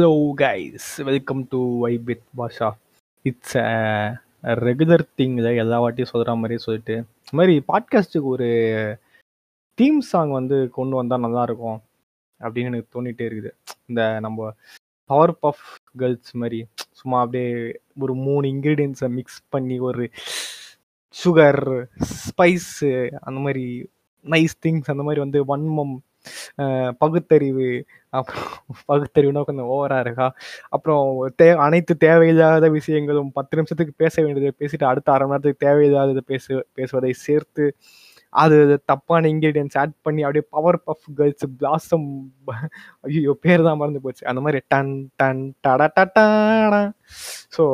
Hello guys welcome to vibe with Bhasha it's a regular thing எல்லா வாட்டியும் சொல்கிற மாதிரி சொல்லிட்டு. இது மாதிரி பாட்காஸ்ட்டுக்கு ஒரு தீம் சாங் வந்து கொண்டு வந்தால் நல்லா இருக்கும் அப்படின்னு எனக்கு தோணிகிட்டே இருக்குது. இந்த நம்ம பவர் பஃப் கேர்ள்ஸ் மாதிரி சும்மா அப்படியே ஒரு மூணு இன்க்ரீடியன்ஸை மிக்ஸ் பண்ணி ஒரு சுகர் ஸ்பைஸு அந்த மாதிரி நைஸ் திங்ஸ் அந்த மாதிரி வந்து வன்மம் மம் பகுத்தறிவு அப்புறம் பகுத்தறிவுனா கொஞ்சம் ஓவராக இருக்கா? அப்புறம் தே அனைத்து தேவையில்லாத விஷயங்களும் பத்து நிமிஷத்துக்கு பேச வேண்டியதை பேசிட்டு அடுத்த அரை மணி நேரத்துக்கு தேவையில்லாததை பேசு பேசுவதை சேர்த்து அது தப்பான இன்க்ரீடியன்ஸ் ஆட் பண்ணி அப்படியே பவர் பஃப் கேர்ள்ஸ் பிளாசம் ஐயோ பேர் தான் மறந்து போச்சு. அந்த மாதிரி டன் டன் டட டடா ஸோ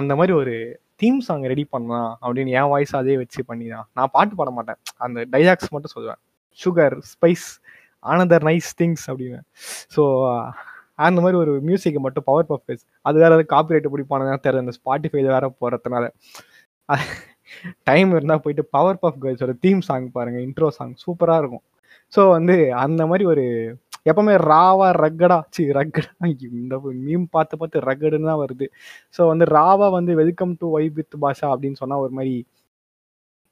அந்த மாதிரி ஒரு தீம் சாங் ரெடி பண்ணலாம் அப்படின்னு என் வாய்ஸ் அதே வச்சு பண்ணி தான் நான் பாட்டு பாட மாட்டேன். அந்த டைலாக்ஸ் மட்டும் சொல்லுவேன். Sugar spice another nice things அப்படின்னு. ஸோ அந்த மாதிரி ஒரு மியூசிக்கை மட்டும் பவர் பஃப் கேர்ள்ஸ் அது வேற காப்பிரைட் பிடிப்பானு தெரியல இந்த ஸ்பாட்டிஃபைல வேற போகிறதுனால டைம் இருந்தால் போயிட்டு பவர் பஃப் கேர்ள்ஸோட தீம் சாங் பாருங்கள் இன்ட்ரோ சாங் சூப்பராக இருக்கும். ஸோ வந்து அந்த மாதிரி ஒரு எப்பவுமே ராவா ரக்கடா சி ரக்கடா இந்த மீம் பார்த்து பார்த்து ரக்கடுன்னு தான் வருது. ஸோ வந்து ராவா வந்து welcome to vibe with Bhasha அப்படின்னு சொன்னால் ஒரு மாதிரி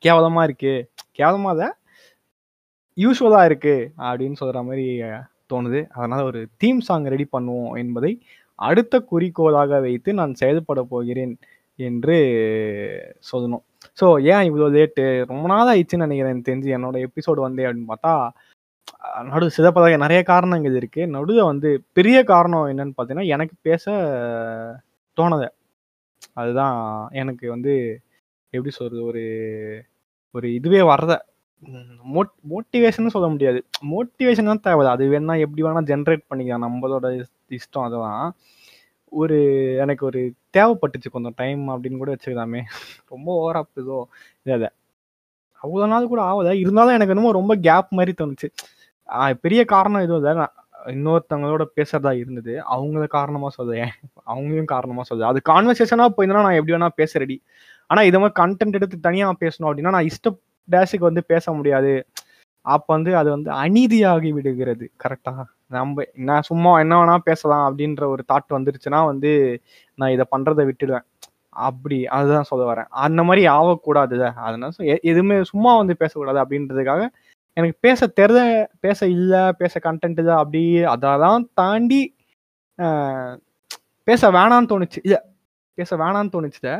கேவலமாக இருக்குது கேவலமாக அதை யூஸ்வலாக இருக்குது அப்படின்னு சொல்கிற மாதிரி தோணுது. அதனால் ஒரு தீம் சாங் ரெடி பண்ணுவோம் என்பதை அடுத்த குறிக்கோளாக வைத்து நான் செயல்பட போகிறேன் என்று சொல்லணும். ஸோ ஏன் இவ்வளோ லேட்டு ரொம்ப நாள் ஆயிடுச்சுன்னு நினைக்கிறேன். எனக்கு தெரிஞ்சு என்னோட எபிசோடு வந்து அப்படின்னு பார்த்தா நடு சிதப்பதாக நிறைய காரணங்கள் இருக்குது நடுவில் வந்து பெரிய காரணம் என்னன்னு பார்த்தீங்கன்னா எனக்கு பேச தோணலை. அதுதான் எனக்கு வந்து எப்படி சொல்கிறது ஒரு ஒரு இதுவே வர்றதை மோட் மோட்டிவேஷன் சொல்ல முடியாது. மோட்டிவேஷன் தான் தேவை அது வேணா எப்படி வேணா ஜென்ரேட் பண்ணிக்கலாம். நம்மளோட இஷ்டம் அதெல்லாம் ஒரு எனக்கு ஒரு தேவைப்பட்டுச்சு கொஞ்சம் டைம் அப்படின்னு கூட வச்சுக்கலாமே. ரொம்ப ஓவரா இதோ இதை அவ்வளோ நாள் கூட ஆகுதா இருந்தாலும் எனக்கு என்னமோ ரொம்ப கேப் மாதிரி தோணுச்சு. பெரிய காரணம் எதுவும் இல்லை. நான் இன்னொருத்தவங்களோட பேசுறதா இருந்தது. அவங்கள காரணமா சொல்லுவேன் அவங்களையும் காரணமா சொல்லுது அது கான்வர்சேஷனா போயிருந்தா நான் எப்படி வேணா பேச ரெடி ஆனா இதை மாதிரி கண்டென்ட் எடுத்து தனியா பேசணும் அப்படின்னா நான் இஷ்ட டேஷுக்கு வந்து பேச முடியாது. அப்ப வந்து அது வந்து அநீதியாகி விடுகிறது. கரெக்டா நம்ம நான் சும்மா என்ன வேணா பேசலாம் அப்படின்ற ஒரு தாட் வந்துருச்சுன்னா வந்து நான் இதை பண்றதை விட்டுடுவேன். அப்படி அதுதான் சொல்ல வரேன். அந்த மாதிரி ஆகக்கூடாது அதனால எதுவுமே சும்மா வந்து பேசக்கூடாது அப்படின்றதுக்காக எனக்கு பேச தெரித பேச இல்லை பேச கண்டென்ட் இதை அப்படி அதெல்லாம் தாண்டி பேச வேணான்னு தோணுச்சு. இல்லை பேச வேணான்னு தோணுச்சுல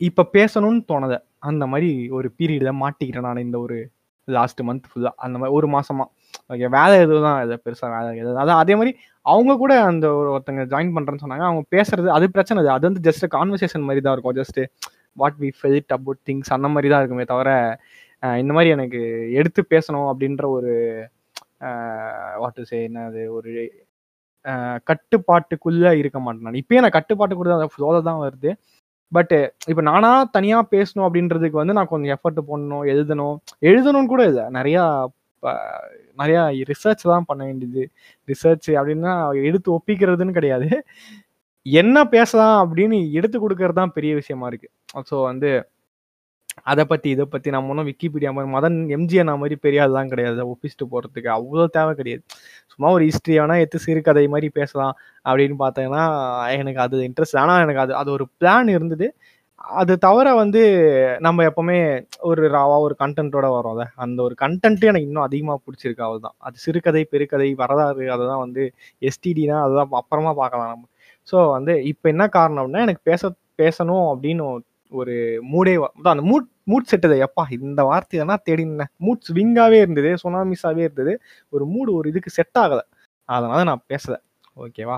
இப்போ பேசணும்னு தோணதை அந்த மாதிரி ஒரு பீரியடில் மாட்டிக்கிட்டேன் நான் இந்த ஒரு லாஸ்ட் மந்த் ஃபுல்லாக அந்த மாதிரி ஒரு மாசமா. ஓகே வேலை எதுவும் தான் இதை பெருசாக வேலை எதுவும் அதான் அதே மாதிரி அவங்க கூட அந்த ஒரு ஒருத்தங்க ஜாயின் பண்ணுறேன்னு சொன்னாங்க. அவங்க பேசுறது அது பிரச்சனை இல்லை. அது வந்து ஜஸ்ட் கான்வர்சேஷன் மாதிரி தான் இருக்கும். Just what we felt about things அந்த மாதிரி தான் இருக்குமே தவிர இந்த மாதிரி எனக்கு எடுத்து பேசணும் அப்படின்ற ஒரு வாட் டு சே என்னது ஒரு கட்டுப்பாட்டுக்குள்ளே இருக்க மாட்டேன் நான். இப்பயே நான் கட்டுப்பாட்டுக்குள்ள ஃப்ளோவில் தான் வருது. பட் இப்போ நானா தனியா பேசணும் அப்படின்றதுக்கு வந்து நான் கொஞ்சம் எஃபர்ட் போடணும் எழுதணும். எழுதணும்னு கூட இல்லை. நிறையா நிறையா ரிசர்ச் தான் பண்ண வேண்டியது. ரிசர்ச் அப்படின்னா எடுத்து ஒப்பிக்கிறதுன்னு கிடையாது. என்ன பேசலாம் அப்படின்னு எடுத்து கொடுக்கறது தான் பெரிய விஷயமா இருக்கு. ஸோ வந்து அதை பற்றி இதை பற்றி நம்ம ஒன்றும் விக்கிபீடியா மாதிரி மதன் எம்ஜிஆர் மாதிரி பெரிய ஆள்லாம் கிடையாது. ஒப்பிச்சுட்டு போகிறதுக்கு அவ்வளோ தேவை கிடையாது. சும்மா ஒரு ஹிஸ்ட்ரி வேணா எடுத்து சிறுகதை மாதிரி பேசலாம் அப்படின்னு பார்த்தீங்கன்னா எனக்கு அது இன்ட்ரெஸ்ட் ஆனால் எனக்கு அது அது ஒரு பிளான் இருந்தது. அது தவிர வந்து நம்ம எப்பவுமே ஒரு ராவா ஒரு கண்டென்ட்டோட வரோம்ல. அந்த ஒரு கண்டென்ட்டு எனக்கு இன்னும் அதிகமாக பிடிச்சிருக்கு அவள் தான் அது சிறுகதை பெருக்கதை வரலாறு அதை தான் வந்து எஸ்டிடினா அதுதான் அப்புறமா பார்க்கலாம் நம்ம. ஸோ வந்து இப்போ என்ன காரணம்னா எனக்கு பேச பேசணும் அப்படின்னு ஒரு மூடே அந்த மூட் மூட் செட்டது எப்பா இந்த வார்த்தையெல்லாம் தேடினேன் மூட் ஸ்விங்காகவே இருந்தது சுனாமிஸாகவே இருந்தது. ஒரு மூடு ஒரு இதுக்கு செட் ஆகலை. அதனால நான் பேசலை. ஓகேவா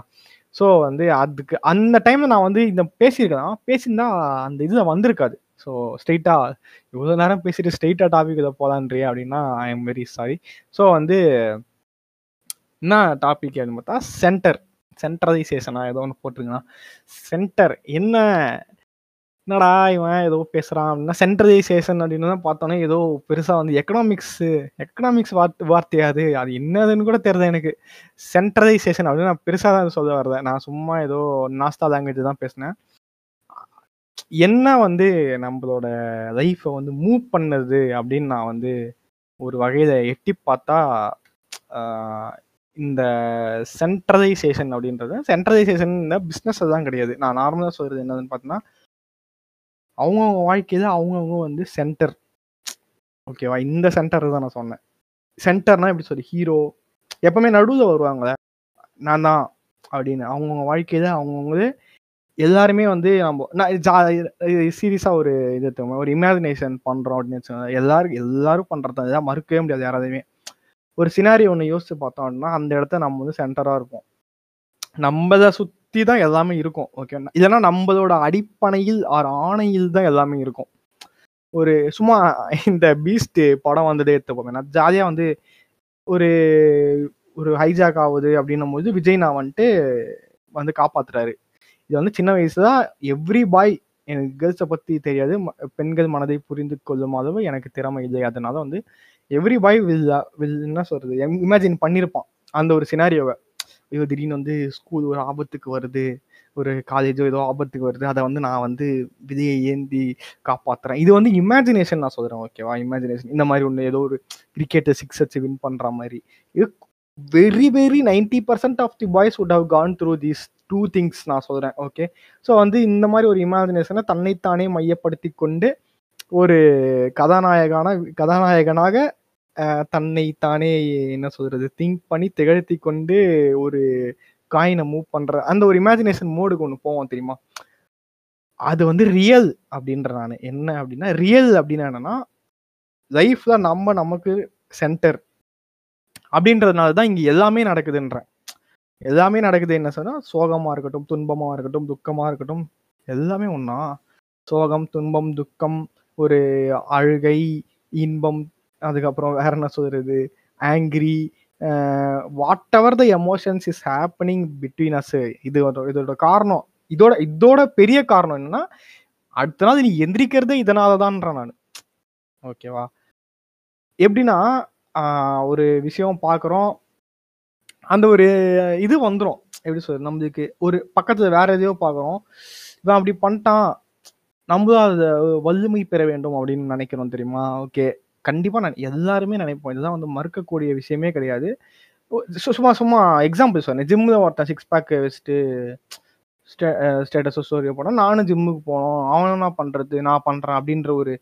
ஸோ வந்து அதுக்கு அந்த டைமில் நான் வந்து இந்த பேசியிருக்கேன் பேசியிருந்தா அந்த இதில் வந்திருக்காது. ஸோ ஸ்ட்ரெயிட்டாக இவ்வளோ நேரம் பேசிட்டு ஸ்ட்ரெயிட்டாக டாபிக் இதை போகலான்றியே அப்படின்னா I am very sorry so வந்து என்ன டாபிக் அப்படின்னு பார்த்தா சென்டர் சென்ட்ரலைசேஷனா ஏதோ ஒன்று போட்டிருங்கன்னா சென்டர் என்ன என்னடா இவன் ஏதோ பேசுறான் அப்படின்னா சென்ட்ரலைசேஷன் அப்படின்னு தான் பார்த்தோன்னே ஏதோ பெருசா வந்து எக்கனாமிக்ஸ் எக்கனாமிக்ஸ் வார்த்தை வார்த்தையாது அது என்னதுன்னு கூட தெரியல எனக்கு. சென்ட்ரலைசேஷன் அப்படின்னு நான் பெருசா தான் சொல்ல வரதேன் நான் சும்மா ஏதோ நாஸ்தா லாங்குவேஜ் தான் பேசினேன். என்ன வந்து நம்மளோட லைஃப்பை வந்து மூவ் பண்ணது அப்படின்னு நான் வந்து ஒரு வகையில எட்டி பார்த்தா இந்த சென்ட்ரலைசேஷன் அப்படின்றது சென்ட்ரலைசேஷன் பிஸ்னஸ் தான் கிடையாது. நான் நார்மலாக சொல்றது என்னதுன்னு பார்த்தீங்கன்னா அவங்கவுங்க வாழ்க்கையில அவங்கவுங்க வந்து சென்டர் ஓகேவா இந்த சென்டர் தான் நான் சொன்னேன். சென்டர்னா எப்படி சொல்லி ஹீரோ எப்பவுமே நடுவில் வருவாங்களே நான் தான் அப்படின்னு. அவங்கவுங்க வாழ்க்கையில அவங்கவுங்களே எல்லாருமே வந்து நம்ம நான் சீரியஸாக ஒரு இது தெரியுமா, ஒரு இமேஜினேஷன் பண்ணுறோம் அப்படின்னு வச்சுக்கோங்க. எல்லாரும் எல்லாரும் பண்ணுறது தான். இதாக மறுக்கவே முடியாது யாராலையுமே. ஒரு சினாரி ஒன்று யோசிச்சு பார்த்தோம் அப்படின்னா அந்த இடத்த நம்ம வந்து சென்டராக இருப்போம். நம்ம தான் சுத் சுற்றி தான் எல்லாமே இருக்கும் ஓகே இல்லைன்னா நம்மளோட அடிப்படையில் ஆர் ஆணையில் தான் எல்லாமே இருக்கும். ஒரு சும்மா இந்த பீஸ்ட் படம் வந்ததே எடுத்துப்போம் நான் ஜாலியாக வந்து ஒரு ஒரு ஹைஜாக் ஆகுது அப்படின்னும் போது விஜய் நான் வந்துட்டு வந்து காப்பாத்துறாரு. இது வந்து சின்ன வயசுல எவ்ரி பாய் எனக்கு கேர்ள்ஸை பற்றி தெரியாது. ம- பெண்கள் மனதை புரிந்து கொள்ளும் அளவு எனக்கு திறமை இல்லை. அதனால வந்து எவ்ரி பாய் வில் வில் என்ன சொல்றது? இமேஜின் பண்ணியிருப்பான் அந்த ஒரு சினாரியோவை ஏதோ திடீர்னு வந்து ஸ்கூல் ஒரு ஆபத்துக்கு வருது. ஒரு காலேஜோ ஏதோ ஆபத்துக்கு வருது. அதை வந்து நான் வந்து விதையை ஏந்தி காப்பாத்துறேன். இது வந்து இமேஜினேஷன் நான் சொல்கிறேன் ஓகேவா இமேஜினேஷன் இந்த மாதிரி ஒன்று ஏதோ ஒரு கிரிக்கெட்டை சிக்ஸ் வச்சு வின் பண்ணுற மாதிரி. இது very very ninety percent of the boys would have gone through these two things நான் சொல்கிறேன் ஓகே ஸோ வந்து இந்த மாதிரி ஒரு இமேஜினேஷனை தன்னைத்தானே மையப்படுத்தி கொண்டு ஒரு கதாநாயகான கதாநாயகனாக தன்னை தானே என்ன சொல்றது திங்க் பண்ணி திகழ்த்தி கொண்டு ஒரு காயினை மூவ் பண்ற அந்த ஒரு இமேஜினேஷன் மோடுக்கு ஒன்று போவோம் தெரியுமா? அது வந்து ரியல் அப்படின்ற நான். என்ன அப்படின்னா ரியல் அப்படின்னா என்னன்னா லைஃப்ல நம்ம நமக்கு சென்டர் அப்படின்றதுனால தான் இங்கே எல்லாமே நடக்குதுன்றேன் எல்லாமே நடக்குது என்ன சொன்னால் சோகமாக இருக்கட்டும் துன்பமாக இருக்கட்டும் துக்கமாக இருக்கட்டும் எல்லாமே ஒன்றா சோகம் துன்பம் துக்கம் ஒரு அழுகை இன்பம் அதுக்கப்புறம் வேற என்ன சொல்றது? Angry whatever the emotions is happening between us இது இதோட காரணம் இதோட இதோட பெரிய காரணம் என்னன்னா அடுத்த நாள் நீ எந்திரிக்கிறதே இதனால தான்ற நான் ஓகேவா எப்படின்னா ஒரு விஷயம் பார்க்குறோம் அந்த ஒரு இது வந்துடும் எப்படி சொல்றது? நம்மளுக்கு ஒரு பக்கத்தில் வேற எதையோ பார்க்குறோம் இவன் அப்படி பண்ணிட்டான் நம்மளும் அதை வலிமை பெற வேண்டும் அப்படின்னு நினைக்கிறோம் தெரியுமா? ஓகே கண்டிப்பா நான் எல்லாருமே நினைப்போம். இதுதான் வந்து மறுக்கக்கூடிய விஷயமே கிடையாது. சு- சும்மா சும்மா எக்ஸாம்பிள் சொன்னேன் ஜிம்மில் ஒருத்தன் சிக்ஸ் பேக் வச்சுட்டு ஸ்டேட்டஸ் ஸ்டோரி போனோம் நானும் ஜிம்முக்கு போனோம். அவனும் நான் பண்றது? நான் பண்றேன் அப்படின்ற ஒரு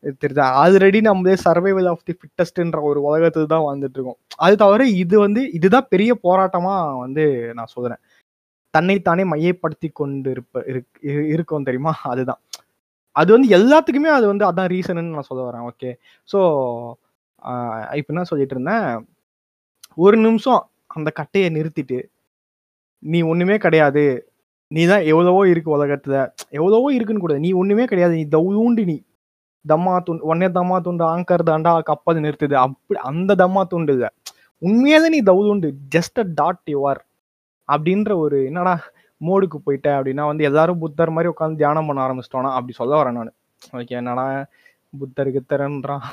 இது தெரியுதா? ஆல்ரெடி நம்மளே சர்வைவல் ஆஃப் தி ஃபிட்டஸ்ட்ன்ற ஒரு உலகத்துல தான் வந்துட்டு இருக்கோம் அது தவிர இது வந்து இதுதான் பெரிய போராட்டமா வந்து நான் சொல்றேன். தன்னைத்தானே மையப்படுத்தி கொண்டு இருப்ப இருக்- இரு- இருக்கும் தெரியுமா? அதுதான். அது வந்து எல்லாத்துக்குமே அது வந்து அதான் ரீசன்னு நான் சொல்ல வரேன் ஓகே ஸோ இப்போ என்ன சொல்லிட்டு இருந்தேன்? ஒரு நிமிஷம் அந்த கட்டையை நிறுத்திட்டு நீ ஒன்றுமே கிடையாது. நீ தான் எவ்வளவோ இருக்கு உலகத்துல. எவ்வளவோ இருக்குன்னு கூட நீ ஒன்றுமே கிடையாது. நீ தவுண்டு நீ. தம்மா துண்டு ஒன்னே தம்மா துண்டு ஆங்கர் தாண்டா கப்பல் நிறுத்துது. அப்படி அந்த தம்மா துண்டு இல்லை உண்மையாலே நீ தவுண்டு ஜஸ்ட் அ டாட் யூ அப்படின்ற ஒரு என்னடா மோடுக்கு போயிட்டேன் அப்படின்னா வந்து எல்லாரும் புத்தர் மாதிரி உட்காந்து தியானம் பண்ண ஆரம்பிச்சிட்டோனா அப்படி சொல்ல வரேன் நான். ஓகே என்னடா புத்தர் கித்தரன்றான்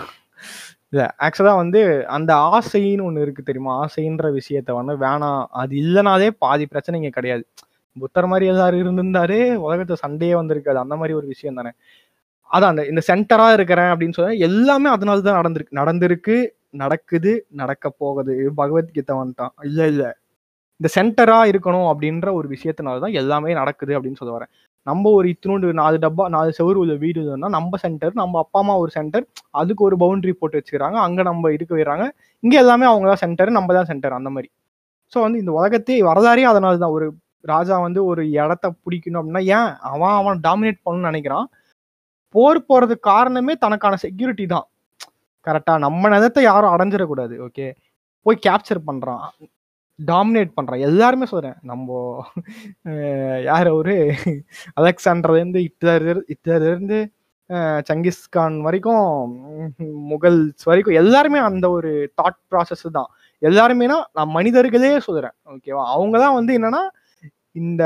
இல்லை ஆக்சுவலாக வந்து அந்த ஆசைன்னு ஒன்று இருக்குது தெரியுமா? ஆசைன்ற விஷயத்த வந்து வேணாம். அது இல்லைனாலே பாதி பிரச்சனைங்க கிடையாது. புத்தர் மாதிரி எல்லாரும் இருந்திருந்தாரு உலகத்தை சண்டையே வந்திருக்காது. அந்த மாதிரி ஒரு விஷயம் தானே. அதான் அந்த இந்த சென்டரா இருக்கிறேன் அப்படின்னு சொன்னா எல்லாமே அதனால தான் நடந்திருக்கு. நடந்திருக்கு நடக்குது நடக்க போகுது. பகவத்கீதை வந்துட்டான். இல்ல இல்ல. இந்த சென்டரா இருக்கணும் அப்படின்ற ஒரு விஷயத்தினால தான் எல்லாமே நடக்குது அப்படின்னு சொல்ல வரேன். நம்ம ஒரு இத்தினோண்டு நாலு டப்பா நாலு செவரு உள்ள வீடு இருந்தோம்னா நம்ம சென்டர் நம்ம அப்பா அம்மா ஒரு சென்டர் அதுக்கு ஒரு பவுண்டரி போட்டு வச்சுக்கிறாங்க. அங்க நம்ம இருக்க வைறாங்க இங்க எல்லாமே அவங்க தான் சென்டர் நம்ம தான் சென்டர் அந்த மாதிரி. ஸோ வந்து இந்த உலகத்தை வரலாறே அதனால தான் ஒரு ராஜா வந்து ஒரு இடத்த பிடிக்கணும் அப்படின்னா ஏன்? அவன் அவன் டாமினேட் பண்ணணும்னு நினைக்கிறான். போர் போறதுக்கு காரணமே தனக்கான செக்யூரிட்டி தான். கரெக்டா நம்ம நிலத்தை யாரும் அடைஞ்சிடக்கூடாது. ஓகே போய் கேப்சர் பண்றான். டாமினேட் பண்ணுறான் எல்லாருமே சொல்கிறேன் நம்ம யார் அவரு? அலெக்சாண்டர்லேருந்து இருந்து ஹிட்லர் இருந்து சங்கிஸ்கான் வரைக்கும் முகல்ஸ் வரைக்கும் எல்லாருமே அந்த ஒரு தாட் ப்ராசஸ் தான். எல்லாருமேனா நான் மனிதர்களே சொல்கிறேன் ஓகேவா அவங்க தான் வந்து என்னன்னா இந்த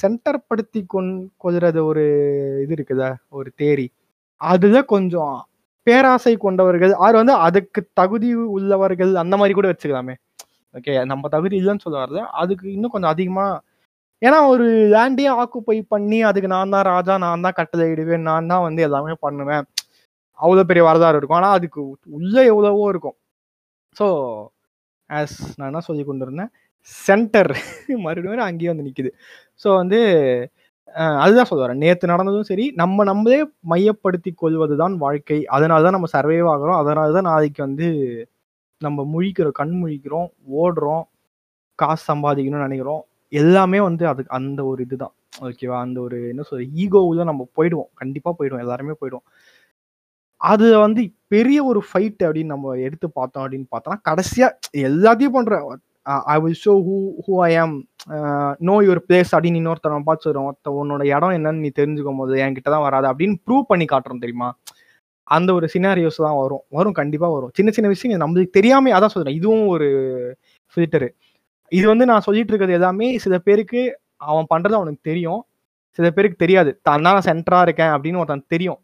சென்டர் படுத்தி கொண் கொள்றது ஒரு இது இருக்குதா? ஒரு தேரி. அதுல கொஞ்சம் பேராசை கொண்டவர்கள் ஆர் வந்து அதுக்கு தகுதி உள்ளவர்கள் அந்த மாதிரி கூட வச்சுக்கலாமே. ஓகே நம்ம தகுதி இல்லைன்னு சொல்ல வரல. அதுக்கு இன்னும் கொஞ்சம் அதிகமாக ஏன்னா ஒரு லேண்டே ஆக்குப்பை பண்ணி அதுக்கு நான் தான் ராஜா நான் தான் கட்டளை இடுவேன் நான் தான் வந்து எல்லாமே பண்ணுவேன். அவ்வளோ பெரிய வரதாறு இருக்கும். ஆனால் அதுக்கு உள்ளே எவ்வளவோ இருக்கும். ஸோ ஆஸ் நான் என்ன சொல்லி கொண்டு இருந்தேன் சென்டர் மறுபடியும் அங்கேயே வந்து நிற்கிது ஸோ வந்து அதுதான் சொல்ல வரேன். நேற்று நடந்ததும் சரி நம்ம நம்மளே மையப்படுத்தி கொள்வது தான் வாழ்க்கை. அதனால தான் நம்ம சர்வைவ் ஆகிறோம். அதனால தான் நாளைக்கு வந்து நம்ம முழிக்கிறோம் கண் முழிக்கிறோம் ஓடுறோம் காசு சம்பாதிக்கணும்னு நினைக்கிறோம் எல்லாமே வந்து அதுக்கு அந்த ஒரு இதுதான். ஓகேவா அந்த ஒரு என்ன சொல்ற ஈகோவில் நம்ம போயிடுவோம். கண்டிப்பாக போயிடுவோம். எல்லாருமே போயிடுவோம். அது வந்து பெரிய ஒரு ஃபைட் அப்படின்னு நம்ம எடுத்து பார்த்தோம் அப்படின்னு பார்த்தோம்னா கடைசியா எல்லாத்தையும் பண்றேன் I will show who who I am know your place அப்படின்னு இன்னொருத்தவன் பார்த்து சொல்கிறோம் ஒருத்த உன்னோட இடம் என்னன்னு நீ தெரிஞ்சுக்கும் போது என்கிட்ட தான் வராது அப்படின்னு ப்ரூவ் பண்ணி காட்டுறோம் தெரியுமா? அந்த ஒரு சினாரியோஸ் தான் வரும். வரும் கண்டிப்பாக வரும். சின்ன சின்ன விஷயங்கள் நம்மளுக்கு தெரியாமல் அதான் சொல்கிறேன் இதுவும் ஒரு ஃபில்டரு இது வந்து நான் சொல்லிட்டு இருக்கிறது எல்லாமே சில பேருக்கு அவன் பண்ணுறது அவனுக்கு தெரியும். சில பேருக்கு தெரியாது. தான் நான் சென்டராக இருக்கேன் அப்படின்னு ஒருத்தன் தெரியும்.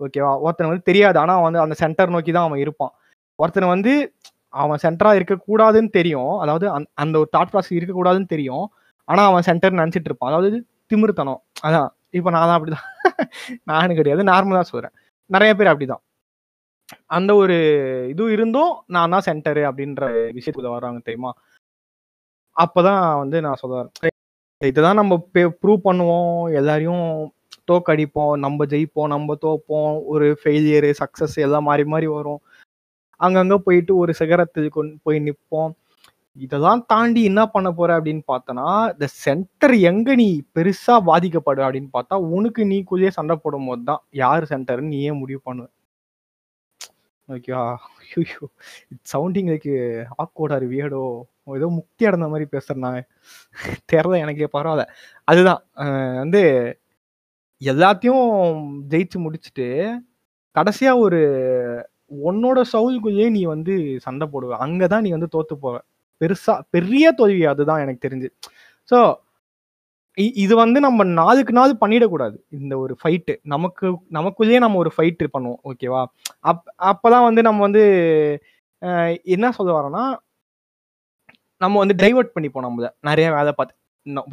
ஓகேவா ஒருத்தன் வந்து தெரியாது. ஆனால் அவன் வந்து அந்த சென்டர் நோக்கி தான் அவன் இருப்பான். ஒருத்தன் வந்து அவன் சென்டரா இருக்கக்கூடாதுன்னு தெரியும். அதாவது அந்த- அந்த ஒரு தாட் ப்ராசஸ் இருக்கக்கூடாதுன்னு தெரியும். ஆனா அவன் சென்டர் நினைச்சிட்டு இருப்பான். அதாவது திமிர்த்தனம். அதான். இப்போ நான் தான் அப்படிதான். நானும் கிடையாது. நார்மலா சொல்றேன். நிறைய பேர் அப்படிதான். அந்த ஒரு இது இருந்தும் நான் தான் சென்டரு அப்படின்ற விஷயத்துக்குள்ள வர்றாங்க தெரியுமா? அப்பதான் வந்து நான் சொல்ல வரேன் இதுதான் நம்ம ப்ரூவ் பண்ணுவோம். எல்லாரையும் தோக்கடிப்போம் நம்ம ஜெயிப்போம் நம்ம தோப்போம். ஒரு ஃபெயிலியரு சக்ஸஸ் எல்லாம் மாறி மாறி வரும். அங்கங்கே போயிட்டு ஒரு சிகரத்தில் கொண்டு போய் நிற்போம் இதெல்லாம் தாண்டி என்ன பண்ண போற அப்படின்னு பார்த்தனா இந்த சென்டர் எங்க நீ பெருசா பாதிக்கப்படுற அப்படின்னு பார்த்தா உனக்கு நீக்குள்ளேயே சண்டை போடும் போது தான் யார் சென்டர்னு நீயே முடிவு பண்ணுவ. ஓகேவா ஐயோ சவுண்டிங் லைக் ஆக்கோடார் வியடோ ஏதோ முக்தி அடைந்த மாதிரி பேசுறேன் தெரியல எனக்கே பரவாயில்ல. அதுதான். வந்து எல்லாத்தையும் ஜெயிச்சு முடிச்சுட்டு கடைசியா ஒரு உன்னோட சவுல்குள்ளேயே நீ வந்து சண்டை போடுவ. அங்கதான் நீ வந்து தோத்து போவ. பெருசா பெரிய தோல்வி அதுதான் எனக்கு தெரிஞ்சு. ஸோ இது வந்து நம்ம நாளுக்கு நாள் பண்ணிடக்கூடாது. இந்த ஒரு ஃபைட்டு நமக்கு நமக்குள்ளேயே நம்ம ஒரு ஃபைட்டு பண்ணுவோம் ஓகேவா அப் அப்போதான் வந்து நம்ம வந்து என்ன சொல்ல வரோன்னா நம்ம வந்து டைவர்ட் பண்ணிப்போம் நம்மள. நிறைய வேலை பார்த்து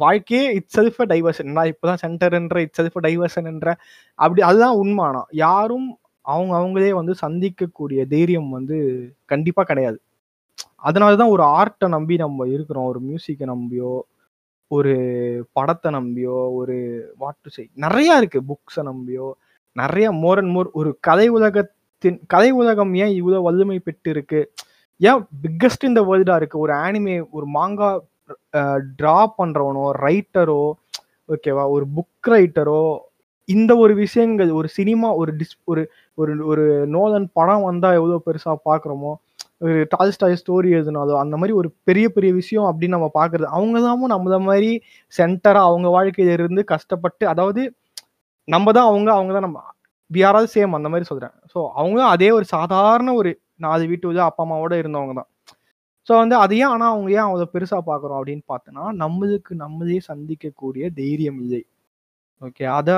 வாழ்க்கையே இட் செல்ஃப் டைவர்ஷன் நான் இப்போதான் சென்டர்ன்ற இட் செல்ஃப் டைவர்ஷன்ன்ற அப்படி அதுதான் உண்மை. ஆனால் யாரும் அவங்க அவங்களே வந்து சந்திக்கக்கூடிய தைரியம் வந்து கண்டிப்பாக கிடையாது. அதனாலதான் ஒரு ஆர்ட்டை நம்பி நம்ம இருக்கிறோம். ஒரு மியூசிக்கை நம்பியோ ஒரு படத்தை நம்பியோ ஒரு வாட் டு செய் நிறையா இருக்கு. புக்ஸை நம்பியோ நிறைய மோர் அண்ட் மோர் ஒரு கதை உலகத்தின் கதை உலகம் ஏன் இவ்வளோ வல்லுமை பெற்று இருக்கு ஏன் பிக்கஸ்ட் இந்த வேர்ல்டா இருக்கு? ஒரு ஆனிமே ஒரு மாங்கா ட்ரா பண்றவனோ ரைட்டரோ ஓகேவா ஒரு புக் ரைட்டரோ இந்த ஒரு விஷயங்கள் ஒரு சினிமா ஒரு டிஸ் ஒரு ஒரு ஒரு நோலன் படம் வந்தா எவ்வளோ பெருசா பாக்குறோமோ ஒரு டால்ஸ்டாய் ஸ்டோரி எழுதினாலோ அந்த மாதிரி ஒரு பெரிய பெரிய விஷயம் அப்படின்னு நம்ம பார்க்குறது. அவங்க தான் நம்மள மாதிரி சென்டராக அவங்க வாழ்க்கையில இருந்து கஷ்டப்பட்டு அதாவது நம்ம தான் அவங்க அவங்க தான் நம்ம. விஆரால் சேம் அந்த மாதிரி சொல்கிறேன் ஸோ அவங்க அதே ஒரு சாதாரண ஒரு நாலு வீட்டு உள்ள அப்பா அம்மாவோட இருந்தவங்க தான். ஸோ வந்து அது ஏன் ஆனால் அவங்க ஏன் அவ்வளோ பெருசாக பார்க்குறோம் அப்படின்னு பார்த்தோன்னா நம்மளுக்கு நம்மளே சந்திக்கக்கூடிய தைரியம் இல்லை. ஓகே அதை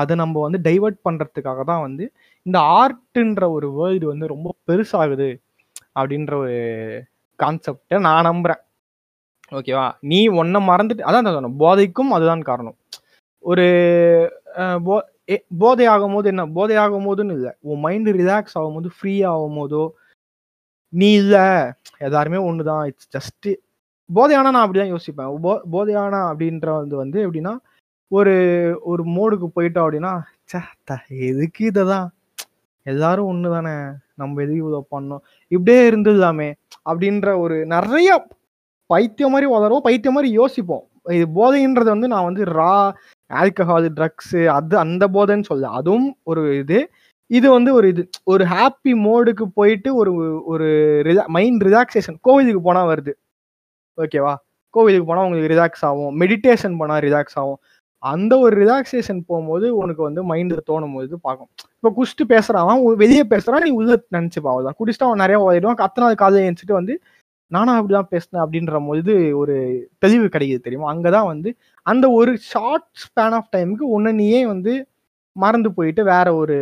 அதை நம்ம வந்து டைவர்ட் பண்ணுறதுக்காக தான் வந்து இந்த ஆர்ட்ன்ற ஒரு வேர்ல்டு வந்து ரொம்ப பெருசாகுது. அப்படின்ற ஒரு கான்செப்டை நான் நம்புகிறேன் ஓகேவா நீ ஒன்றை மறந்துட்டு அதான் நான் சொன்னேன். போதைக்கும் அதுதான் காரணம். ஒரு போ போதை ஆகும் போது என்ன? போதை ஆகும் போதுன்னு இல்லை. உன் மைண்டு ரிலாக்ஸ் ஆகும் போது ஃப்ரீ ஆகும் போதோ நீ இல்லை. எல்லாருமே ஒன்று தான் இட்ஸ் ஜஸ்ட்டு போதையானா நான் அப்படி தான் யோசிப்பேன். போ போதையானா அப்படின்றது வந்து எப்படின்னா ஒரு ஒரு மோடுக்கு போயிட்டோம் அப்படின்னா ச்சே த எதுக்கு இதை தான் எல்லாரும் ஒன்று தானே நம்ம எதுக்கு இவ்வளோ பண்ணோம்? இப்படியே இருந்துடலாமே அப்படின்ற ஒரு நிறைய பைத்தியம் மாதிரி உதறோம் பைத்தியம் மாதிரி யோசிப்போம். இது போதைன்றது வந்து நான் வந்து ரா ஆல்கஹால் ட்ரக்ஸு அது அந்த போதைன்னு சொல்ல அதுவும் ஒரு இது. இது வந்து ஒரு இது ஒரு ஹாப்பி மோடுக்கு போயிட்டு ஒரு ஒரு மைண்ட் ரிலாக்ஸேஷன் கோவிலுக்கு போனால் வருது. ஓகேவா கோவிலுக்கு போனால் உங்களுக்கு ரிலாக்ஸ் ஆகும். மெடிடேஷன் போனால் ரிலாக்ஸ் ஆகும். அந்த ஒரு ரிலாக்ஸேஷன் போகும்போது உனக்கு வந்து மைண்ட் தோணும் போது பார்க்கும் இப்போ குடிச்சிட்டு பேசுறான். வெளியே பேசுறான். நீ உள்ள நினைச்சுப்பா. அவ்வளவுதான். குடிச்சிட்டு அவன் நிறைய ஓடிடுவான். கத்த நாள் காலையில் எழுந்துட்டு வந்து நானா அப்படிதான் பேசினேன் அப்படின்ற போது ஒரு தெளிவு கிடைக்குது தெரியுமா? அங்கதான் வந்து அந்த ஒரு ஷார்ட் ஸ்பேன் ஆஃப் டைமுக்கு உன்னை நீயே வந்து மறந்து போயிட்டு வேற ஒரு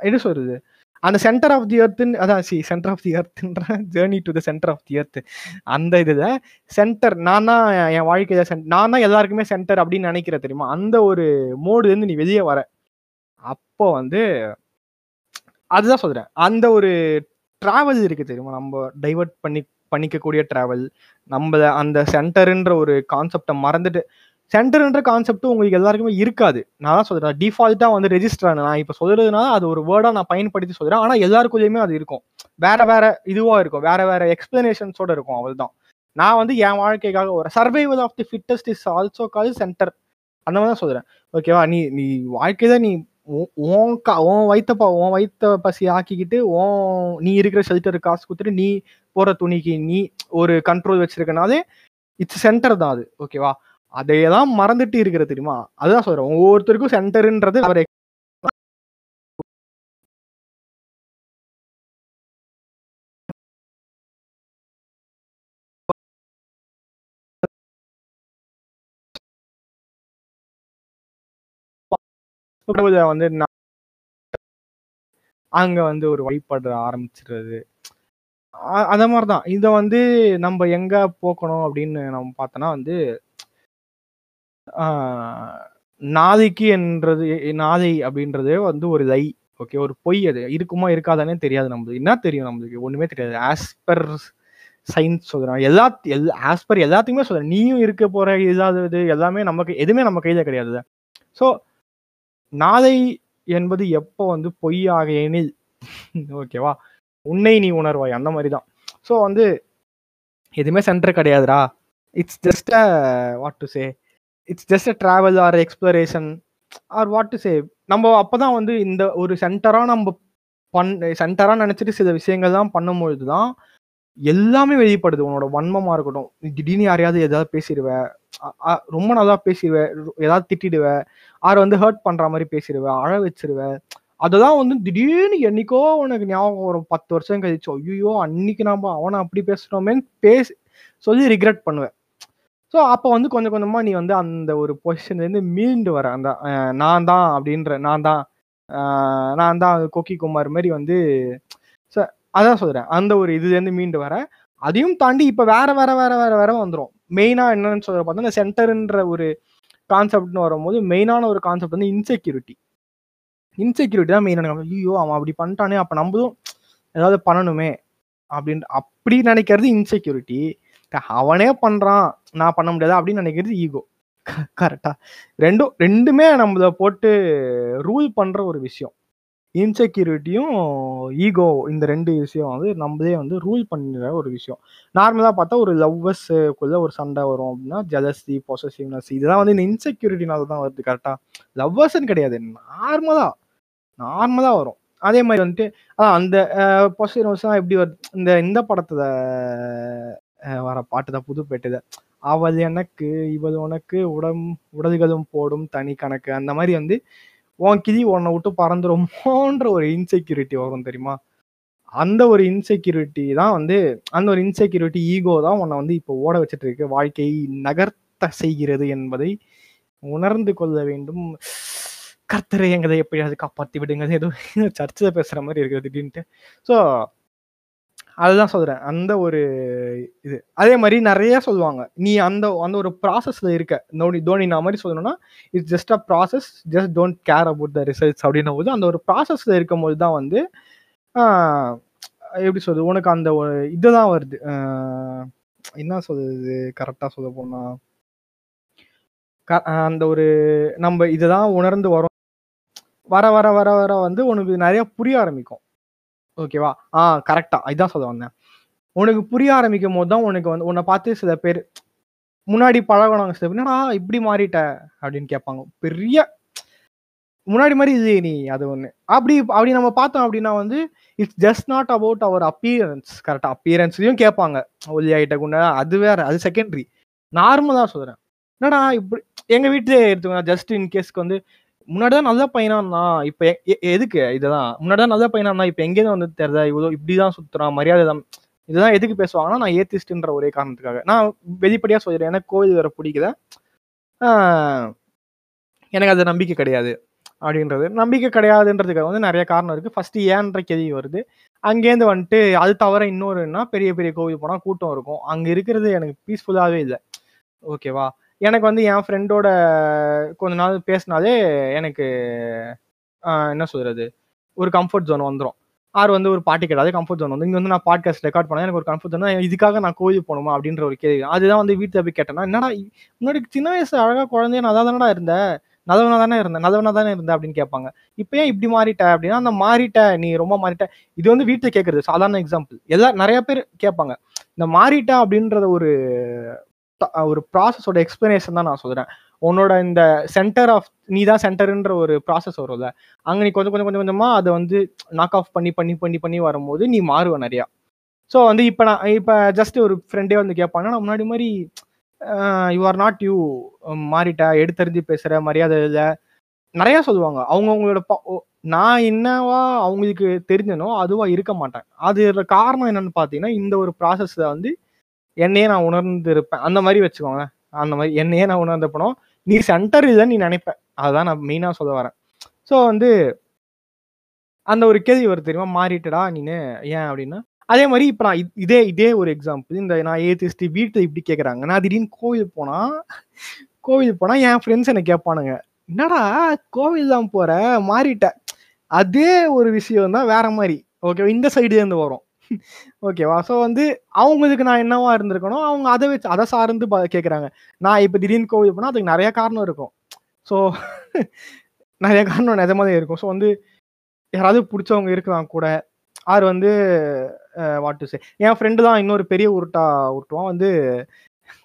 என்ன சொல்றது? அந்த சென்டர் ஆஃப் தி எர்த்துன்னு அதான் சி centre of the எர்த்துன்ற journey to the centre of the earth அந்த இதில் சென்டர் நான் தான் என் வாழ்க்கையில cen- நான் தான் எல்லாருக்குமே சென்டர் அப்படின்னு நினைக்கிறேன் தெரியுமா? அந்த ஒரு மோடுலேருந்து நீ வெளியே வர. அப்போ வந்து அதுதான் சொல்கிறேன் அந்த ஒரு ட்ராவல் இருக்குது தெரியுமா? நம்ம டைவர்ட் பண்ணி பண்ணிக்கக்கூடிய ட்ராவல் நம்ம அந்த சென்டருன்ற ஒரு கான்செப்டை மறந்துட்டு சென்டர்ன்ற கான்செப்ட் உங்களுக்கு எல்லாருக்குமே இருக்காது. நான் தான் சொல்றேன் டிஃபால்ட்டாக வந்து ரெஜிஸ்டர் நான் இப்போ சொல்றதுனால அது ஒரு வேர்டாக நான் பயன்படுத்தி சொல்கிறேன் ஆனால் எல்லாருக்குள்ளேயுமே அது இருக்கும். வேற வேற இதுவாக இருக்கும். வேற வேற எக்ஸ்பிளனேஷன்ஸோட இருக்கும் அவ்வளவுதான். நான் வந்து என் வாழ்க்கைக்காக ஒரு survival of the fittest is also call centre அந்த மாதிரி தான் சொல்கிறேன் ஓகேவா நீ நீ வாழ்க்கையில நீ உன் உன் கா- உன் வயிற்ற உன் வயித்த பசி ஆக்கிக்கிட்டு உன் நீ இருக்கிற ஷெல்டர் காசு கொடுத்துட்டு நீ போகிற துணிக்கு நீ ஒரு கண்ட்ரோல் வச்சிருக்கனாலே இட்ஸ் சென்டர் தான் அது. ஓகேவா அதையெல்லாம் மறந்துட்டு இருக்கிற தெரியுமா? அதுதான் சொல்றேன். ஒவ்வொருத்தருக்கும் சென்டர்ன்றது அவர் வந்து அங்க வந்து ஒரு வழிபட ஆரம்பிச்சிடுறது. அந்த மாதிரிதான். இதை வந்து நம்ம எங்க போக்கணும் அப்படின்னு நம்ம பார்த்தோம்னா வந்து ஆஹ், நாதைக்கு என்றது நாதை அப்படின்றதே வந்து ஒரு லை ஓகே ஒரு பொய் அது. இருக்குமா இருக்காதானே தெரியாது நம்மளுக்கு. என்ன தெரியும் நம்மளுக்கு? ஒண்ணுமே தெரியாது. ஆஸ் பர் சயின்ஸ் சொல்றேன். எல்லா எல் ஆஸ் எல்லாத்துக்குமே சொல்றேன். நீயும் இருக்க போற இல்லாதது எல்லாமே நமக்கு எதுவுமே நம்ம கையில கிடையாது. ஸோ நாதை என்பது எப்போ வந்து பொய்யாக எனில் ஓகேவா உன்னை நீ உணர்வாய். அந்த மாதிரி தான் ஸோ வந்து எதுவுமே சென்டர் கிடையாதுடா. It's just a what to say it's just a travel or exploration or what to say நம்ம அப்போதான் வந்து இந்த ஒரு சென்டராக நம்ம பண் சென்டராக நினச்சிட்டு சில விஷயங்கள் தான் பண்ணும்பொழுது தான் எல்லாமே வெளிப்படுது. உன்னோட வன்மமாக இருக்கட்டும். திடீர்னு யாரையாவது ஏதாவது பேசிடுவேன் ரொம்ப நல்லா பேசிடுவேன் ஏதாவது திட்டிடுவேன் ஆர் வந்து ஹர்ட் பண்ணுற மாதிரி பேசிடுவேன் அழ வச்சிருவ. அதெல்லாம் வந்து திடீர்னு என்னைக்கோ உனக்கு ஞாபகம் வரும். பத்து வருஷம் கழிச்சோ ஐயோ அன்னைக்கு நாம அவனை அப்படி பேசுகிறோமேன்னு பேசி சொல்லி ரிக்ரெட் பண்ணுவேன். ஸோ அப்போ வந்து கொஞ்சம் கொஞ்சமாக நீ வந்து அந்த ஒரு பொசிஷன்லேருந்து மீண்டு வர. அந்த நான் தான் அப்படின்ற நான் தான் நான் தான் கொக்கி குமார் மாதிரி வந்து so அதான் சொல்கிறேன் அந்த ஒரு இதுலேருந்து மீண்டு வர. அதையும் தாண்டி இப்போ வேற வேற வேற வேற வேற வந்துரும். மெயினா என்னன்னு சொல்ற பார்த்தா இந்த சென்டருன்ற ஒரு கான்செப்ட்னு வரும்போது மெயினான ஒரு கான்செப்ட் வந்து இன்செக்யூரிட்டி இன்செக்யூரிட்டி தான் மெயினான ஐயோ அவன் அப்படி பண்ணிட்டானே அப்போ நம்மளும் ஏதாவது பண்ணணுமே அப்படின்ற அப்படி நினைக்கிறது இன்செக்யூரிட்டி அவனே பண்றான் நான் பண்ண முடியாது அப்படின்னு நினைக்கிறது ஈகோ கரெக்டா ரெண்டும் ரெண்டுமே நம்மள போட்டு ரூல் பண்ற ஒரு விஷயம். இன்செக்யூரிட்டியும் ஈகோ இந்த ரெண்டு விஷயம் வந்து நம்மளே வந்து ரூல் பண்ணுற ஒரு விஷயம். நார்மலாக பார்த்தா ஒரு லவ்வர்ஸுக்குள்ளே ஒரு சண்டை வரும் அப்படின்னா ஜெலசி பொசசிவ்னஸ் இதெல்லாம் வந்து இந்த இன்செக்யூரிட்டினால தான் வருது கரெக்டாக லவ்வர்ஸ்ன்னு கிடையாது நார்மலாக நார்மலாக வரும். அதே மாதிரி வந்துட்டு அதான் அந்த பொசிட்டிவ்னஸ்லாம் எப்படி வருது? இந்த இந்த படத்தில் வர பாட்டு தான் புதுப்பேட்டுத அவள் எனக்கு இவள் உனக்கு உடம் உடல்களும் போடும் தனி கணக்கு. அந்த மாதிரி வந்து உன் கிதி உன்னை விட்டு பறந்துருமோன்ற ஒரு இன்செக்யூரிட்டி வரும் தெரியுமா? அந்த ஒரு இன்செக்யூரிட்டி தான் வந்து அந்த ஒரு இன்செக்யூரிட்டி ஈகோ தான் உன்னை வந்து இப்போ ஓட வச்சுட்டு இருக்கு. வாழ்க்கையை நகர்த்த செய்கிறது என்பதை உணர்ந்து கொள்ள வேண்டும். கர்த்தரை எங்களை எப்படியாவது காப்பாற்றி விடுங்க ஏதோ சர்ச்சில் பேசுகிற மாதிரி இருக்குது திடீர்னுட்டு. ஸோ அதுதான் சொல்றேன். அந்த ஒரு இது. அதே மாதிரி நிறைய சொல்லுவாங்க. நீ அந்த அந்த ஒரு ப்ராசஸ்ல இருக்க. தோனி தோனி நான் மாதிரி சொல்லணும்னா it's just a process just don't care about the results அப்படின்னும் போது அந்த ஒரு ப்ராசஸ்ல இருக்கும் போது தான் வந்து எப்படி சொல்றது? உனக்கு அந்த ஒரு இதுதான் வருது. என்ன சொல்றது? கரெக்டா சொல்ல போனா க- அந்த ஒரு நம்ம இதுதான் உணர்ந்து வரோம். வர வர வர வர வந்து உனக்கு நிறைய புரிய ஆரம்பிக்கும். ஓகேவா ஆ கரெக்டா இதான் சொல்ல வந்தேன். உனக்கு புரிய ஆரம்பிக்கும் போது தான் உனக்கு வந்து உன்னை பார்த்து சில பேர் முன்னாடி பழகணும் சில பேர் இப்படி மாறிட்ட? அப்படின்னு கேட்பாங்க. பெரிய முன்னாடி மாதிரி இது நீ அது ஒண்ணு. அப்படி அப்படி நம்ம பார்த்தோம் அப்படின்னா வந்து it's just not about our appearance கரெக்டா அப்பியரன்ஸ்லையும் கேட்பாங்க. ஒல்லி ஆகிட்ட குண்டா அது வேற அது செகண்டரி நார்மலாக சொல்கிறேன் என்னடா இப்படி எங்க வீட்டிலே எடுத்துக்கோங்க. ஜஸ்ட் இன் கேஸ்க்கு வந்து முன்னாடி தான் நல்ல பையனா இருந்தான் இப்ப எ- எதுக்கு இதெல்லாம்? முன்னாடி தான் நல்ல பையனா இருந்தான் இப்ப எங்கேயும் வந்து தெரியல இவ்வளோ இப்படிதான் சுத்துறான் மரியாதை தான் இதெல்லாம் எதுக்கு பேசுவாங்கன்னா நான் ஏத்திஸ்ட்ன்ற ஒரே காரணத்துக்காக. நான் வெளிப்படையா சொல்லிடுறேன். எனக்கு கோவில் வேற பிடிக்கல. ஆஹ் எனக்கு அது நம்பிக்கை கிடையாது அப்படின்றது. நம்பிக்கை கிடையாதுன்றதுக்கு வந்து நிறைய காரணம் இருக்கு. ஃபர்ஸ்ட் ஏன்ற கேள்வி வருது. அங்கேருந்து வந்துட்டு அது தவிர இன்னொருன்னா பெரிய பெரிய கோவில் போனால் கூட்டம் இருக்கும். அங்க இருக்கிறது எனக்கு பீஸ்ஃபுல்லாவே இல்லை. ஓகேவா எனக்கு வந்து என் ஃப்ரெண்டோட கொஞ்ச நாள் பேசினாலே எனக்கு என்ன சொல்கிறது ஒரு கம்ஃபர்ட் ஜோன் வந்துடும் ஆர் வந்து ஒரு பாட்டு கேட்டாது கம்ஃபர்ட் ஜோன் வந்து இங்கே வந்து நான் பாட்காஸ்ட் ரெக்கார்ட் பண்ணேன் எனக்கு ஒரு கம்ஃபர்ட் ஜோன் இதுக்காக நான் கோயில் போகணுமா அப்படின்ற ஒரு கேள்வி. அதுதான் வந்து வீட்டில் போய் கேட்டேன்னா என்னடா முன்னாடி சின்ன வயசு அழகாக குழந்தைய நான் தானடா இருந்தேன் நல்லவனா தானே இருந்தேன் நல்லவனா தானே இருந்தேன் அப்படின்னு கேட்பாங்க. இப்போ ஏன் இப்படி மாறிட்ட அப்படின்னா அந்த மாறிட்ட நீ ரொம்ப மாறிட்ட. இது வந்து வீட்டில் கேட்கறது சாதாரண எக்ஸாம்பிள் எல்லா நிறைய பேர் கேட்பாங்க. இந்த மாறிட்ட அப்படின்றத ஒரு ஒரு ப்ராசஸோட எக்ஸ்பிளனேஷன் தான் நான் சொல்றேன். உன்னோட இந்த சென்டர் ஆஃப் நீ தான் சென்டருன்ற ஒரு ப்ராசஸ் வரும்ல. அங்கே நீ கொஞ்சம் கொஞ்சம் கொஞ்சம் கொஞ்சமாக அதை வந்து நாக் ஆஃப் பண்ணி பண்ணி பண்ணி பண்ணி வரும்போது நீ மாறுவ நிறையா. ஸோ வந்து இப்போ நான் இப்போ ஜஸ்ட் ஒரு ஃப்ரெண்டே வந்து கேட்பாங்கன்னா நான் முன்னாடி மாதிரி யூ ஆர் நாட் யூ மாறிட்ட எடுத்தறிஞ்சு பேசுகிற மரியாதை இல்லை. நிறையா சொல்லுவாங்க. அவங்கவுங்களோட நான் என்னவா அவங்களுக்கு தெரிஞ்சனோ அதுவா இருக்க மாட்டேன். அது காரணம் என்னன்னு பார்த்தீங்கன்னா இந்த ஒரு ப்ராசஸை வந்து என்னையே நான் உணர்ந்து இருப்பேன் அந்த மாதிரி வச்சுக்கோங்க. அந்த மாதிரி என்னையே நான் உணர்ந்த படம் நீ சென்டர் இதுதான் நீ நினைப்பேன் அதுதான் நான் மெயினாக சொல்ல வரேன். ஸோ வந்து அந்த ஒரு கேள்வி வரும் தெரியுமா? மாறிட்டடா நீனு. ஏன் அப்படின்னா அதே மாதிரி இப்போ நான் இதே இதே ஒரு எக்ஸாம்பிள் இந்த நான் ஏத்திஸ்டி வீட்டில் இப்படி கேட்குறாங்க நான் திடீர்னு கோவில் போனால் கோவில் போனால் என் ஃப்ரெண்ட்ஸ் என்னை கேட்பானுங்க என்னடா கோவில் தான் போகிற மாறிட்ட. அதே ஒரு விஷயம் தான் வேற மாதிரி. ஓகே இந்த சைடு இருந்து வரும். ஓகேவா ஸோ வந்து அவங்களுக்கு நான் என்னவா இருந்திருக்கணும் அவங்க அதை வச்சு அதை சார்ந்து கேட்குறாங்க நான் இப்போ திடீர்னு கோவில் போனால் அதுக்கு நிறைய காரணம் இருக்கும். ஸோ நிறைய காரணம் நிஜமாதே இருக்கும். ஸோ வந்து யாராவது பிடிச்சவங்க இருக்கலாம் கூட ஆர் வந்து வாட் டு சே என் ஃப்ரெண்டு தான் இன்னொரு பெரிய உருட்டா உருட்டுவான். வந்து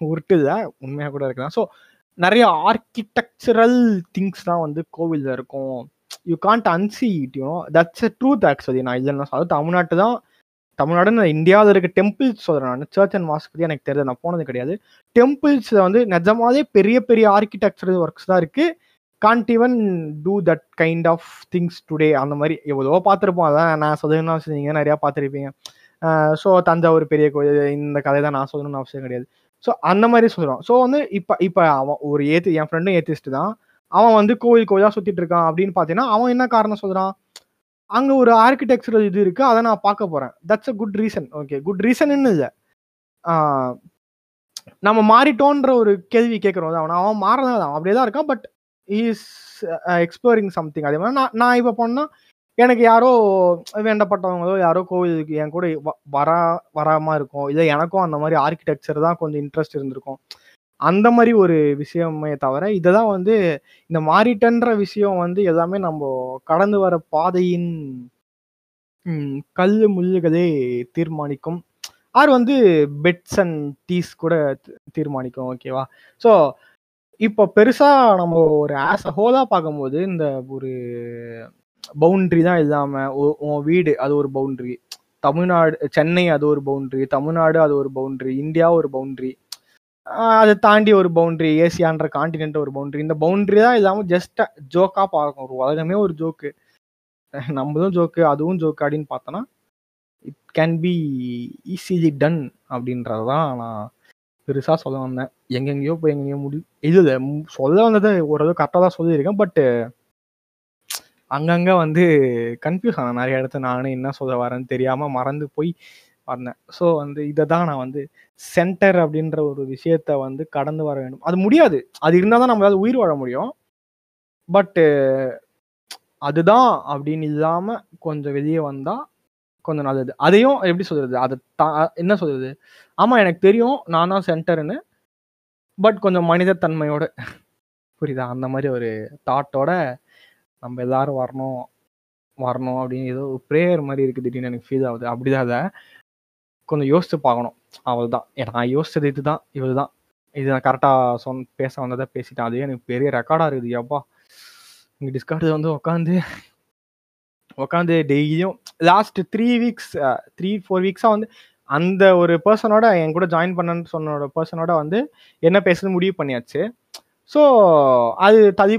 உருட்டு இல்லை உண்மையாக கூட இருக்கலாம். ஸோ நிறைய ஆர்கிடெக்சரல் திங்ஸ் தான் வந்து கோவிலில் இருக்கும். You can't unsee it you know that's a truth actually நான் இல்லைன்னா அது தமிழ்நாட்டு தான் தமிழ்நாடு நான் இந்தியாவில் இருக்க டெம்பிள்ஸ் சொல்கிறேன் நான். சர்ச் அண்ட் மாஸ்க் பற்றி எனக்கு தெரியாது. நான் போனது கிடையாது. டெம்பிள்ஸில் வந்து நிஜமாவே பெரிய பெரிய ஆர்கிடெக்சரல் ஒர்க்ஸ் தான் இருக்குது can't even do that kind of things today அந்த மாதிரி எவ்வளோ பார்த்துருப்போம். அதான் நான் சொல்லணும்னு வச்சுருந்தீங்க நிறையா பார்த்துருப்பீங்க. ஸோ தஞ்சாவூர் பெரிய கோயில் இந்த கதை தான் நான் சொல்லணும்னு அவசியம் கிடையாது. ஸோ அந்த மாதிரி சொல்கிறோம் ஸோ வந்து இப்போ இப்போ அவன் ஒரு ஏத்து என் ஃப்ரெண்டும் ஏத்திஸ்ட் தான். அவன் வந்து கோவில் கோயிலாக சுற்றிட்டு இருக்கான் அப்படின்னு பார்த்தீங்கன்னா அவன் என்ன காரணம் சொல்கிறான் அங்கே ஒரு ஆர்கிடெக்சரல் இது இருக்குது அதை நான் பார்க்க போகிறேன் that's a good reason okay good reason இல்லை. நம்ம மாறிட்டோன்ற ஒரு கேள்வி கேட்குறோம். அவன் அவன் மாறதான் தான். அப்படியே தான் இருக்கான் பட் இஸ் எக்ஸ்ப்ளோரிங் சம்திங் அதே மாதிரி நான் நான் இப்போ போனா எனக்கு யாரோ வேண்டப்பட்டவங்களோ யாரோ கோவிலுக்கு என் கூட வரா வராமல் இருக்கும். இல்லை எனக்கும் அந்த மாதிரி ஆர்கிடெக்சர் தான் கொஞ்சம் இன்ட்ரெஸ்ட் இருந்திருக்கும். அந்த மாதிரி ஒரு விஷயமே தவிர இதை தான் வந்து இந்த மாறிட்டன்ற விஷயம் வந்து எல்லாமே நம்ம கடந்து வர பாதையின் கல் முள்ளுகளே தீர்மானிக்கும். ஆர் வந்து பெட்ஸ் அண்ட் டீஸ் கூட தீர்மானிக்கும் ஓகேவா ஸோ இப்போ பெருசாக நம்ம ஒரு ஆஸ் அ ஹோலா பார்க்கும்போது இந்த ஒரு பவுண்ட்ரி தான் இல்லாமல் உன் வீடு அது ஒரு பவுண்ட்ரி தமிழ்நாடு சென்னை அது ஒரு பவுண்ட்ரி தமிழ்நாடு அது ஒரு பவுண்ட்ரி இந்தியா ஒரு பவுண்ட்ரி அதை தாண்டி ஒரு பவுண்ட்ரி ஏசியான்ற காண்டினென்ட் ஒரு பவுண்ட்ரி இந்த பவுண்ட்ரி தான் இல்லாமல் ஜஸ்ட் ஜோக்காக பார்க்கும் ஒரு உலகமே ஒரு ஜோக்கு நம்மளும் ஜோக்கு அதுவும் ஜோக்கு அப்படின்னு பார்த்தோன்னா it can be easily done அப்படின்றது தான் நான் பெருசாக சொல்ல வந்தேன். எங்கெங்கேயோ போய் எங்கெங்கேயோ முடி இது சொல்ல வந்ததை ஓரளவு கரெக்டாக தான் சொல்லியிருக்கேன். பட்டு அங்கங்கே வந்து கன்ஃபியூஸ் ஆனேன் நிறைய இடத்துல நானும் என்ன சொல்ல வரேன்னு தெரியாமல் மறந்து போய் வந்தேன் ஸோ வந்து இதை தான் நான் வந்து சென்டர் அப்படின்ற ஒரு விஷயத்த வந்து கடந்து வர வேண்டும். அது முடியாது. அது இருந்தால் தான் நம்மளால உயிர் வாழ முடியும். பட்டு அதுதான் அப்படின்னு இல்லாமல் கொஞ்சம் வெளியே வந்தால் கொஞ்சம் நல்லது. அதையும் எப்படி சொல்கிறது அதை தா என்ன சொல்கிறது ஆமாம் எனக்கு தெரியும். நான் தான் சென்டர்னு பட் கொஞ்சம் மனிதத்தன்மையோட. புரியுதா? அந்த மாதிரி ஒரு தாட்டோட நம்ம எல்லாரும் வரணும். வரணும் அப்படின்னு ஏதோ ஒரு ப்ரேயர் மாதிரி இருக்குது. திடீர்னு எனக்கு ஃபீல் ஆகுது. அப்படிதான் அதை கொஞ்சம் யோசித்து பார்க்கணும். அவள் தான் நான் யோசிச்சது இதுதான் இவள் தான் இது நான் கரெக்டாக சொன் பேச வந்ததை பேசிட்டேன். அதே எனக்கு பெரிய ரெக்கார்டாக இருக்குது. எப்பா இங்கே டிஸ்கார்டில் வந்து உட்காந்து உட்காந்து டெய்லியும் last three weeks three four வீக்ஸாக வந்து அந்த ஒரு பர்சனோட என் கூட ஜாயின் பண்ணன்னு சொன்னோட பர்சனோட வந்து என்ன பேசுறது முடிவு பண்ணியாச்சு. ஸோ அது தள்ளி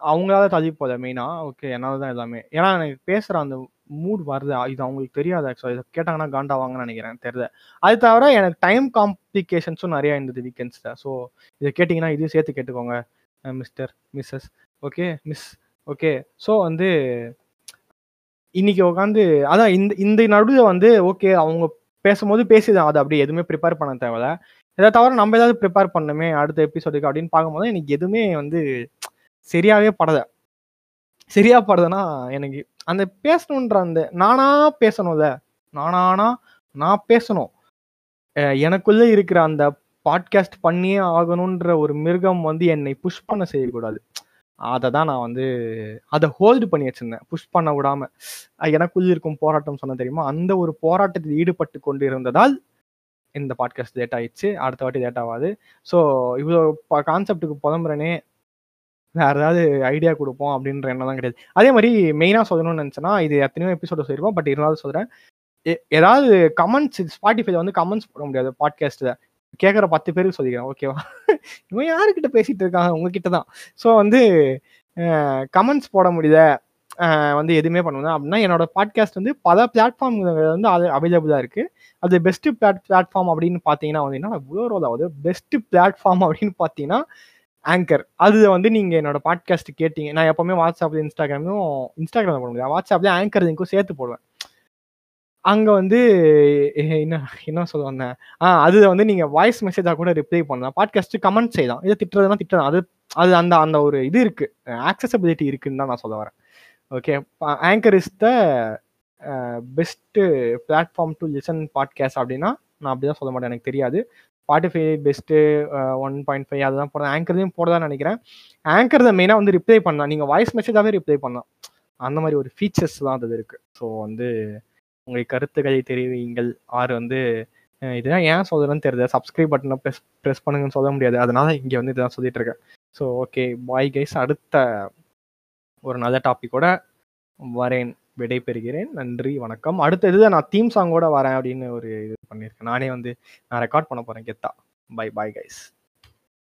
அவங்களால தள்ளி போத மெயினாக ஓகே என்னால் தான் எல்லாமே. ஏன்னா எனக்கு பேசுகிற அந்த மூட் வருது. இது அவங்களுக்கு தெரியாது ஆக்சுவலாக இதை கேட்டாங்கன்னா காண்டாவாங்கன்னு நினைக்கிறேன் தெரியல. அது தவிர எனக்கு டைம் காம்ப்ளிகேஷன்ஸும் நிறையா இருந்தது வீக்கெண்ட்ஸில் ஸோ இதை கேட்டிங்கன்னா இதையும் சேர்த்து கேட்டுக்கோங்க mister missus okay miss okay so வந்து இன்னைக்கு உட்காந்து அதான் இந்த இந்த நடுவில் வந்து ஓகே அவங்க பேசும்போது பேசிதான். அது அப்படி எதுவுமே ப்ரிப்பேர் பண்ண தேவையில்ல. இதை தவிர நம்ம ஏதாவது ப்ரிப்பேர் பண்ணுமே அடுத்த எபிசோடுக்கு அப்படின்னு பார்க்கும்போது எனக்கு எதுவுமே வந்து சரியாகவே படலை. சரியா படுதுன்னா எனக்கு அந்த பேசணுன்ற அந்த நானா பேசணும்ல? நானானா நான் பேசணும். எனக்குள்ளே இருக்கிற அந்த பாட்காஸ்ட் பண்ணியே ஆகணுன்ற ஒரு மிருகம் வந்து என்னை புஷ் பண்ண செய்யக்கூடாது. அதை தான் நான் வந்து அதை ஹோல்டு பண்ணி வச்சிருந்தேன். புஷ் பண்ண விடாம. எனக்குள்ளே இருக்கும் போராட்டம் சொன்ன தெரியுமா? அந்த ஒரு போராட்டத்தில் ஈடுபட்டு கொண்டு இருந்ததால் இந்த பாட்காஸ்ட் லேட் ஆயிடுச்சு. அடுத்த வாட்டி லேட் ஆகாது. ஸோ இவ்வளோ கான்செப்டுக்கு புலம்புறனே. வேற ஏதாவது ஐடியா கொடுப்போம் அப்படின்ற எண்ணம் தான் கிடையாது. அதே மாதிரி மெயினாக சொல்லணும்னு நினச்சேன்னா இது எத்தனையோ எபிசோட சொல்லியிருப்போம். பட் இருந்தாலும் சொல்கிறேன் ஏதாவது கமெண்ட்ஸ் ஸ்பாட்டிஃபைல வந்து கமெண்ட்ஸ் போட முடியாது பாட்காஸ்ட்டில் கேட்குற பத்து பேருக்கு சொல்லிக்கிறேன் ஓகேவா இவன் யாருக்கிட்ட பேசிகிட்டு இருக்காங்க உங்ககிட்ட தான் ஸோ வந்து கமெண்ட்ஸ் போட முடியல. வந்து எதுவுமே பண்ணுவேன் அப்படின்னா என்னோட பாட்காஸ்ட் வந்து பல பிளாட்ஃபார்ம் வந்து அது அவைலபிளாக இருக்குது அது பெஸ்ட்டு பிளாட் பிளாட்ஃபார்ம் அப்படின்னு பார்த்தீங்கன்னா வந்து என்ன இவ்வளோ பெஸ்ட்டு பிளாட்ஃபார்ம் அப்படின்னு பார்த்தீங்கன்னா ஆங்கர் அது வந்து நீங்கள் என்னோட பாட்காஸ்ட் கேட்டீங்க. நான் எப்போவுமே வாட்ஸ்அப்ல இன்ஸ்டாகிராமும் இன்ஸ்டாகிராமில் போட முடியாது. வாட்ஸ்அப்லேயே ஆங்கர் லிங்க்கும் சேர்த்து போடுவேன். அங்கே வந்து என்ன என்ன சொல்ல வந்தேன்? ஆ அது வந்து நீங்கள் வாய்ஸ் மெசேஜாக கூட ரிப்ளை பண்ணலாம். பாட்காஸ்ட்டு கமெண்ட் செய்யலாம். இதை திட்டுறதுனா திட்டலாம். அது அது அந்த அந்த ஒரு இது இருக்குது ஆக்சசபிலிட்டி இருக்குன்னு தான் நான் சொல்ல வரேன். Okay Anchor is the best platform to listen podcast அப்படின்னா நான் அப்படி தான் சொல்ல மாட்டேன். எனக்கு தெரியாது. Spotify best one point five அதெல்லாம் போடுறேன். ஆங்கர்லையும் போடதான் நினைக்கிறேன். ஆங்கர் தான் மெயினாக வந்து ரிப்ளை பண்ணலாம். நீங்கள் வாய்ஸ் மெசேஜாகவே ரிப்ளை பண்ணலாம். அந்த மாதிரி ஒரு ஃபீச்சர்ஸ் தான் அது இருக்குது ஸோ வந்து உங்கள் கருத்துக்களை தெரிவிங்கள் ஆறு வந்து இதெல்லாம் ஏன் சொல்கிறேன்னு தெரியல. சப்ஸ்கிரைப் பட்டனை ப்ரெஸ் ப்ரெஸ் பண்ணுங்கன்னு சொல்ல முடியாது. அதனால இங்கே வந்து இதான் சொல்லிட்டு இருக்கேன். ஸோ ஓகே பாய் கைஸ் அடுத்த ஒரு நல்ல டாப்பிக்கோட வரேன். விடை பெறுகிறேன் நன்றி வணக்கம். அடுத்தது நான் தீம் சாங்கோட வரேன் அப்படின்னு ஒரு இது பண்ணியிருக்கேன். நானே வந்து நான் ரெக்கார்ட் பண்ண போறேன். கெத்தா. Bye bye guys